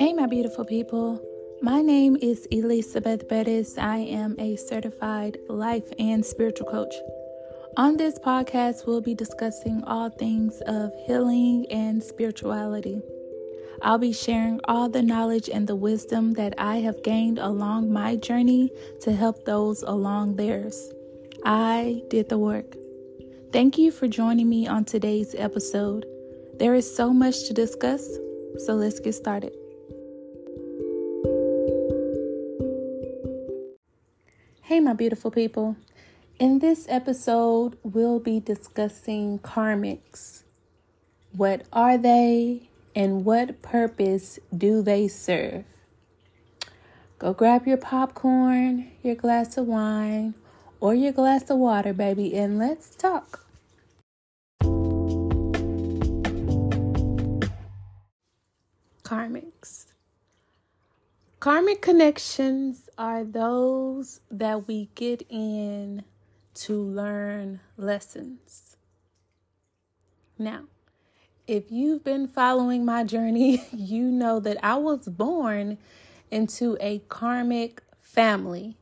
Hey, my beautiful people. My name is Elizabeth Bettis. I am a certified life and spiritual coach. On this podcast, we'll be discussing all things of healing and spirituality. I'll be sharing all the knowledge and the wisdom that I have gained along my journey to help those along theirs. I did the work. Thank you for joining me on today's episode. There is so much to discuss, so let's get started. My beautiful people. In this episode, we'll be discussing karmics. What are they and what purpose do they serve? Go grab your popcorn, your glass of wine, or your glass of water, baby, and let's talk. Karmics. Karmic connections are those that we get in to learn lessons. Now, if you've been following my journey, you know that I was born into a karmic family.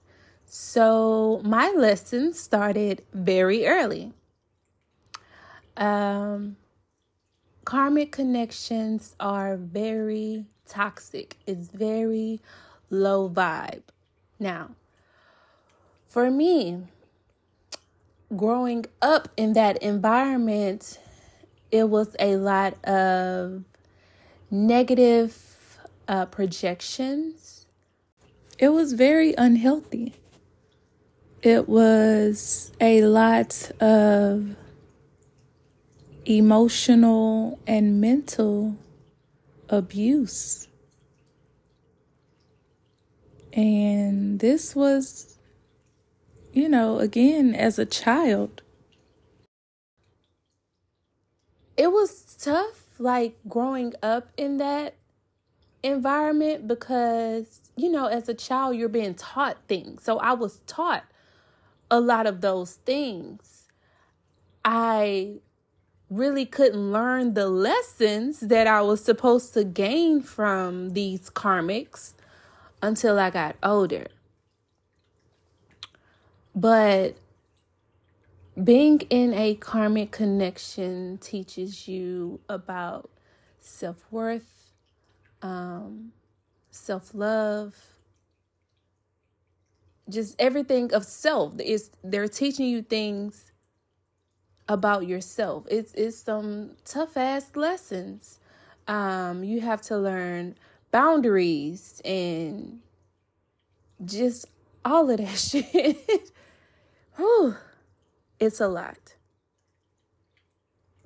So my lessons started very early. Um, karmic connections are very toxic. It's very low vibe. Now, for me, growing up in that environment, it was a lot of negative uh, projections. It was very unhealthy. It was a lot of emotional and mental abuse. And this was, you know, again, as a child. It was tough, like growing up in that environment because, you know, as a child, you're being taught things. So I was taught a lot of those things. I really couldn't learn the lessons that I was supposed to gain from these karmics until I got older. But being in a karmic connection teaches you about self worth, um, self love, just everything of self. Is they're teaching you things about yourself. It's it's some tough ass lessons. Um, you have to learn boundaries and just all of that shit. Whew, it's a lot.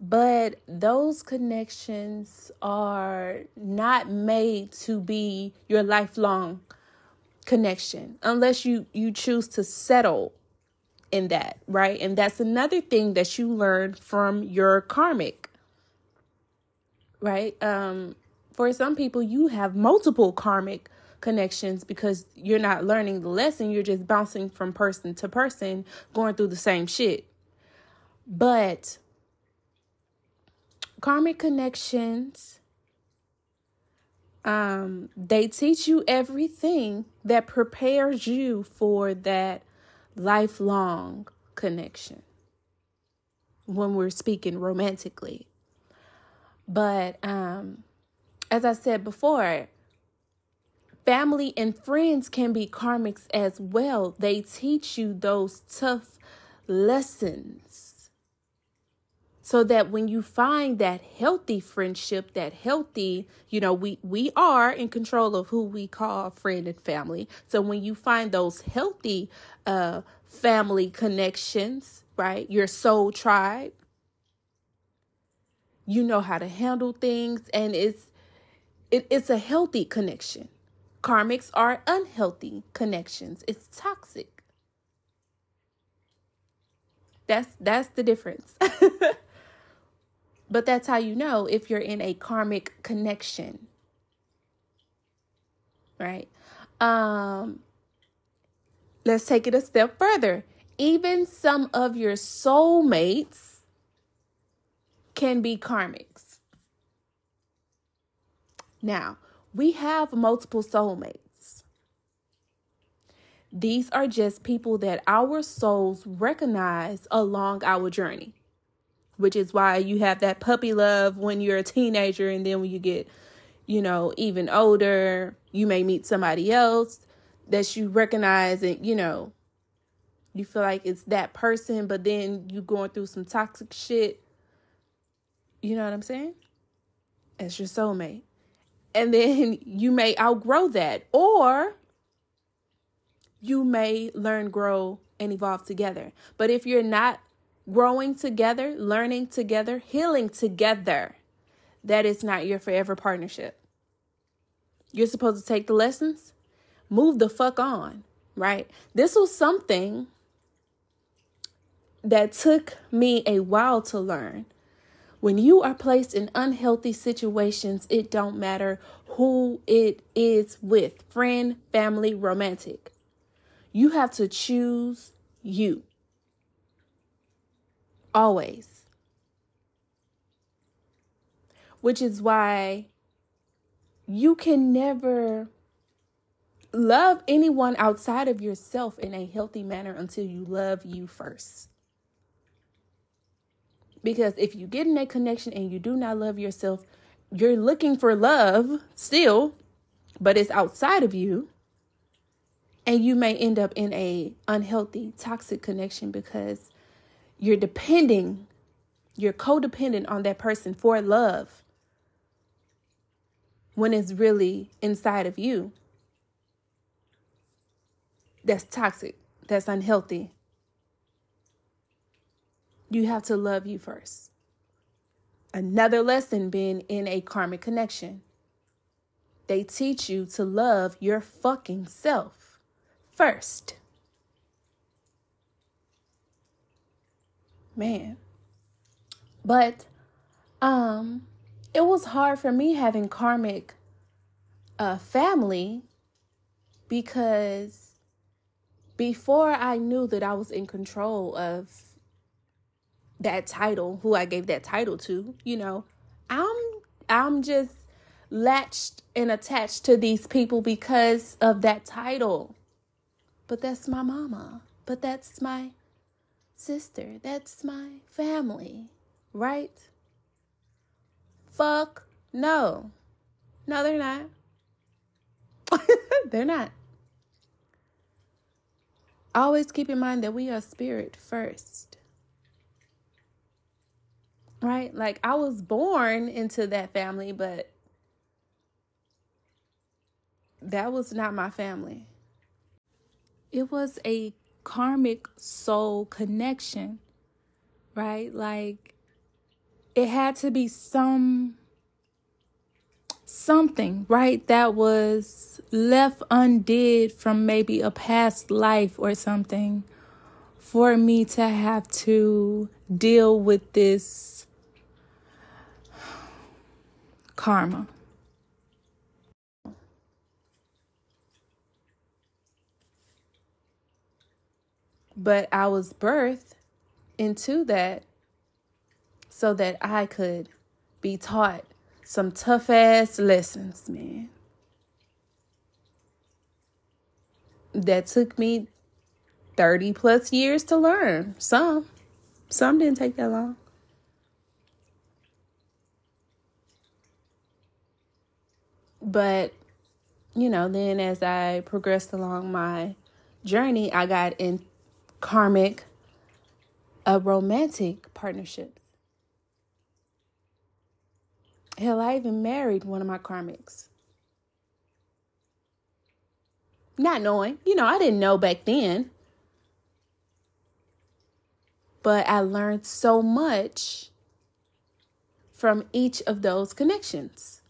But those connections are not made to be your lifelong connection unless you you choose to settle in that, right? And that's another thing that you learn from your karmic, right? Um, for some people, you have multiple karmic connections because you're not learning the lesson, you're just bouncing from person to person, going through the same shit. But karmic connections um they teach you everything that prepares you for that lifelong connection when we're speaking romantically. But um, as I said before, family and friends can be karmics as well. They teach you those tough lessons so that when you find that healthy friendship that healthy you know we we are in control of who we call friend and family. So when you find those healthy uh family connections right your soul tribe you know how to handle things and it's it, it's a healthy connection. Karmics are unhealthy connections. It's toxic. That's that's the difference But that's how you know if you're in a karmic connection. Right? Um let's take it a step further. Even some of your soulmates can be karmics. Now, we have multiple soulmates. These are just people that our souls recognize along our journey, which is why you have that puppy love when you're a teenager, and then when you get, you know, even older, you may meet somebody else that you recognize and, you know, you feel like it's that person, but then you going through some toxic shit. You know what I'm saying? It's your soulmate and then you may outgrow that or you may learn grow and evolve together but if you're not growing together learning together healing together that is not your forever partnership you're supposed to take the lessons move the fuck on right this was something that took me a while to learn when you are placed in unhealthy situations, it don't matter who it is with, friend, family, romantic. You have to choose you. Always. Which is why you can never love anyone outside of yourself in a healthy manner until you love you first. Because if you get in that connection and you do not love yourself, you're looking for love still, but it's outside of you. And you may end up in a unhealthy, toxic connection because you're depending, you're codependent on that person for love when it's really inside of you. That's toxic. That's unhealthy you have to love you first. Another lesson being in a karmic connection. They teach you to love your fucking self first. Man. But um it was hard for me having karmic uh family because before I knew that I was in control of that title, who I gave that title to, you know, I'm I'm just latched and attached to these people because of that title. But that's my mama. But that's my sister. That's my family, right? Fuck no. No, they're not. they're not. Always keep in mind that we are spirit first right? Like I was born into that family, but that was not my family. It was a karmic soul connection, right? Like it had to be some something, right? That was left undid from maybe a past life or something for me to have to deal with this karma. But I was birthed into that so that I could be taught some tough ass lessons, man. That took me 30 plus years to learn. Some, some didn't take that long. But, you know, then as I progressed along my journey, I got in karmic, uh, romantic partnerships. Hell, I even married one of my karmics. Not knowing, you know, I didn't know back then. But I learned so much from each of those connections.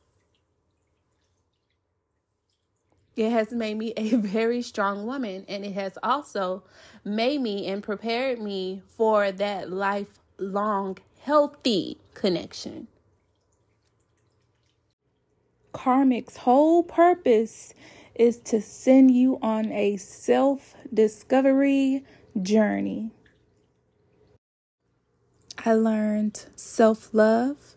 It has made me a very strong woman, and it has also made me and prepared me for that lifelong healthy connection. Karmic's whole purpose is to send you on a self discovery journey. I learned self love.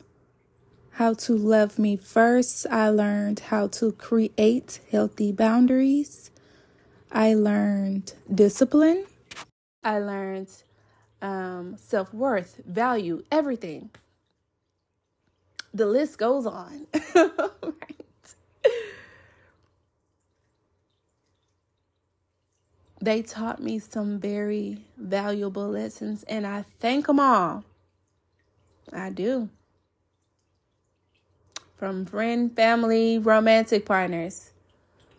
How to love me first. I learned how to create healthy boundaries. I learned discipline. I learned um, self worth, value, everything. The list goes on. right. They taught me some very valuable lessons, and I thank them all. I do from friend, family, romantic partners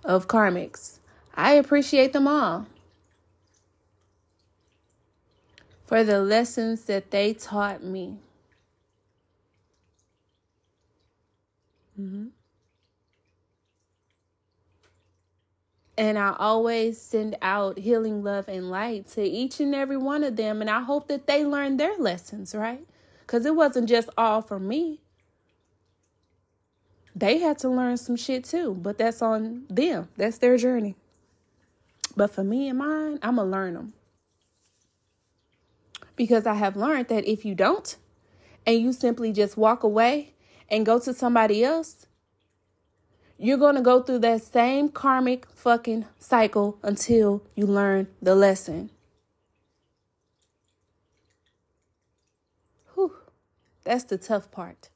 of karmics. I appreciate them all for the lessons that they taught me. Mm-hmm. And I always send out healing love and light to each and every one of them. And I hope that they learn their lessons, right? Because it wasn't just all for me they had to learn some shit too, but that's on them. That's their journey. But for me and mine, I'm going to learn them. Because I have learned that if you don't, and you simply just walk away and go to somebody else, you're going to go through that same karmic fucking cycle until you learn the lesson. Whew, that's the tough part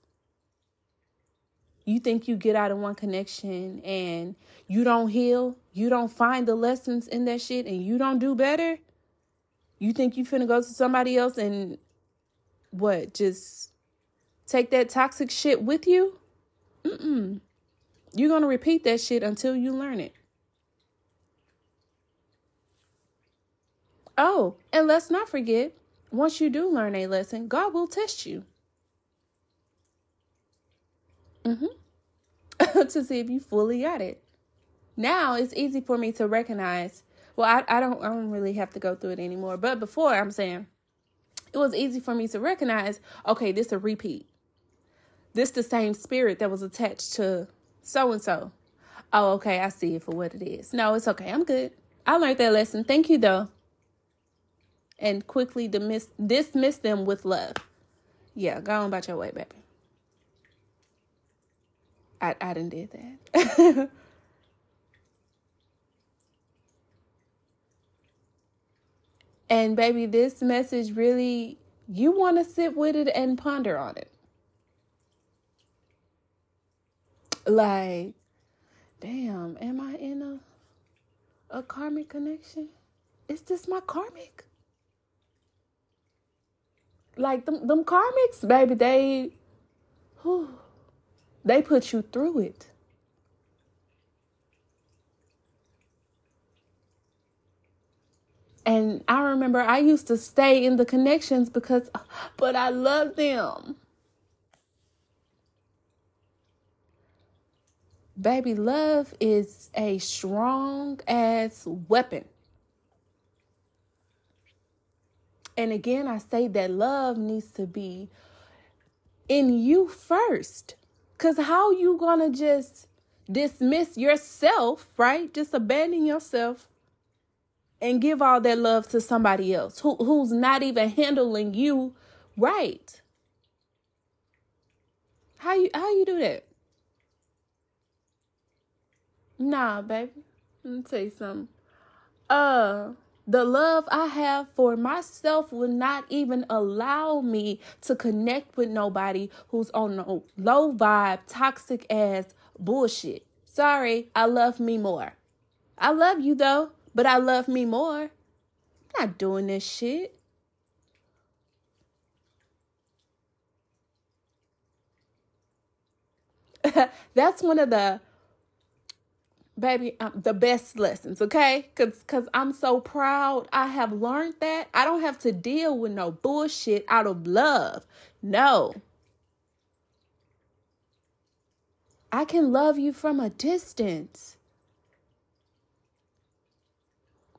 you think you get out of one connection and you don't heal, you don't find the lessons in that shit and you don't do better, you think you finna go to somebody else and what, just take that toxic shit with you? Mm-mm. You're gonna repeat that shit until you learn it. Oh, and let's not forget, once you do learn a lesson, God will test you. Mm-hmm. to see if you fully got it. Now it's easy for me to recognize. Well, I, I don't I don't really have to go through it anymore. But before I'm saying it was easy for me to recognize, okay, this a repeat. This the same spirit that was attached to so and so. Oh, okay, I see it for what it is. No, it's okay. I'm good. I learned that lesson. Thank you though. And quickly dismiss dismiss them with love. Yeah, go on about your way, baby. I, I didn't did that. and baby, this message really, you want to sit with it and ponder on it. Like, damn, am I in a a karmic connection? Is this my karmic? Like them, them karmics, baby, they, whew, they put you through it. And I remember I used to stay in the connections because, but I love them. Baby, love is a strong ass weapon. And again, I say that love needs to be in you first. Cause how you gonna just dismiss yourself, right? Just abandon yourself and give all that love to somebody else who who's not even handling you right. How you how you do that? Nah, baby. Let me tell you something. Uh the love I have for myself will not even allow me to connect with nobody who's on no low vibe, toxic ass bullshit. Sorry, I love me more. I love you though, but I love me more. I'm not doing this shit. That's one of the baby um, the best lessons okay? Because because i'm so proud. I have learned that. I don't have to deal with no bullshit out of love. No. I can love you from a distance.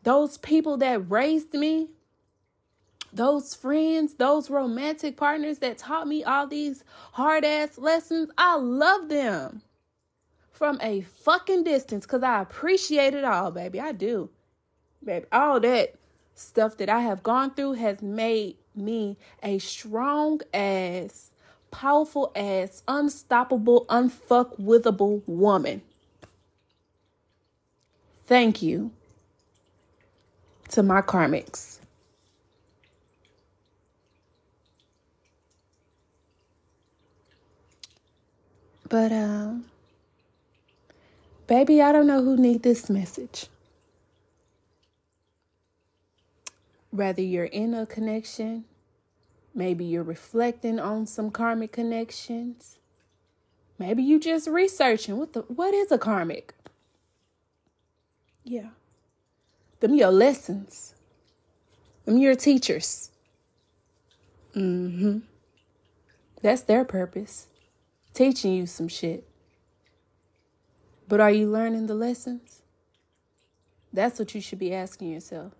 Those people that raised me those friends, those romantic partners that taught me all these hard ass lessons, I love them from a fucking distance because I appreciate it all, baby. I do. Baby, all that stuff that I have gone through has made me a strong ass powerful ass, unstoppable, unfuckwithable woman. Thank you to my karmics. But um baby, I don't know who need this message. Whether you're in a connection, maybe you're reflecting on some karmic connections. Maybe you just researching what the what is a karmic? Yeah. Them your lessons. Them your teachers. Mm-hmm. That's their purpose. Teaching you some shit. But are you learning the lessons? That's what you should be asking yourself.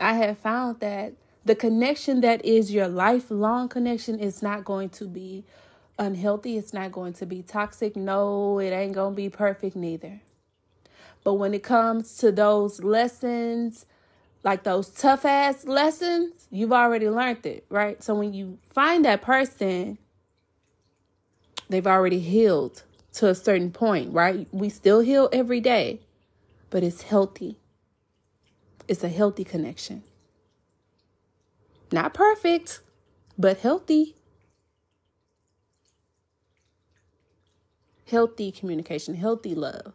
I have found that the connection that is your lifelong connection is not going to be unhealthy. It's not going to be toxic. No, it ain't going to be perfect neither. But when it comes to those lessons, like those tough ass lessons, you've already learned it, right? So when you find that person, they've already healed to a certain point, right? We still heal every day, but it's healthy. It's a healthy connection. Not perfect, but healthy. Healthy communication, healthy love.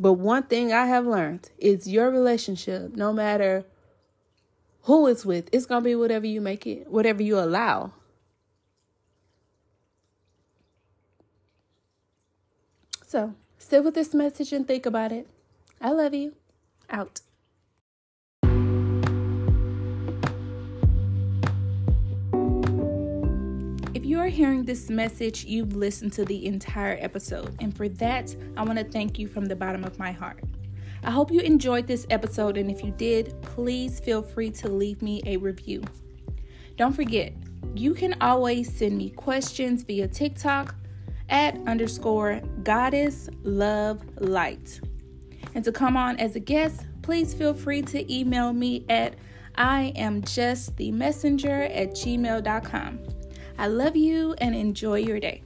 But one thing I have learned is your relationship, no matter who it's with, it's going to be whatever you make it, whatever you allow. So sit with this message and think about it. I love you. Out. You are hearing this message, you've listened to the entire episode. And for that, I want to thank you from the bottom of my heart. I hope you enjoyed this episode, and if you did, please feel free to leave me a review. Don't forget, you can always send me questions via TikTok at underscore goddess love light. And to come on as a guest, please feel free to email me at I am just the messenger at gmail.com. I love you and enjoy your day.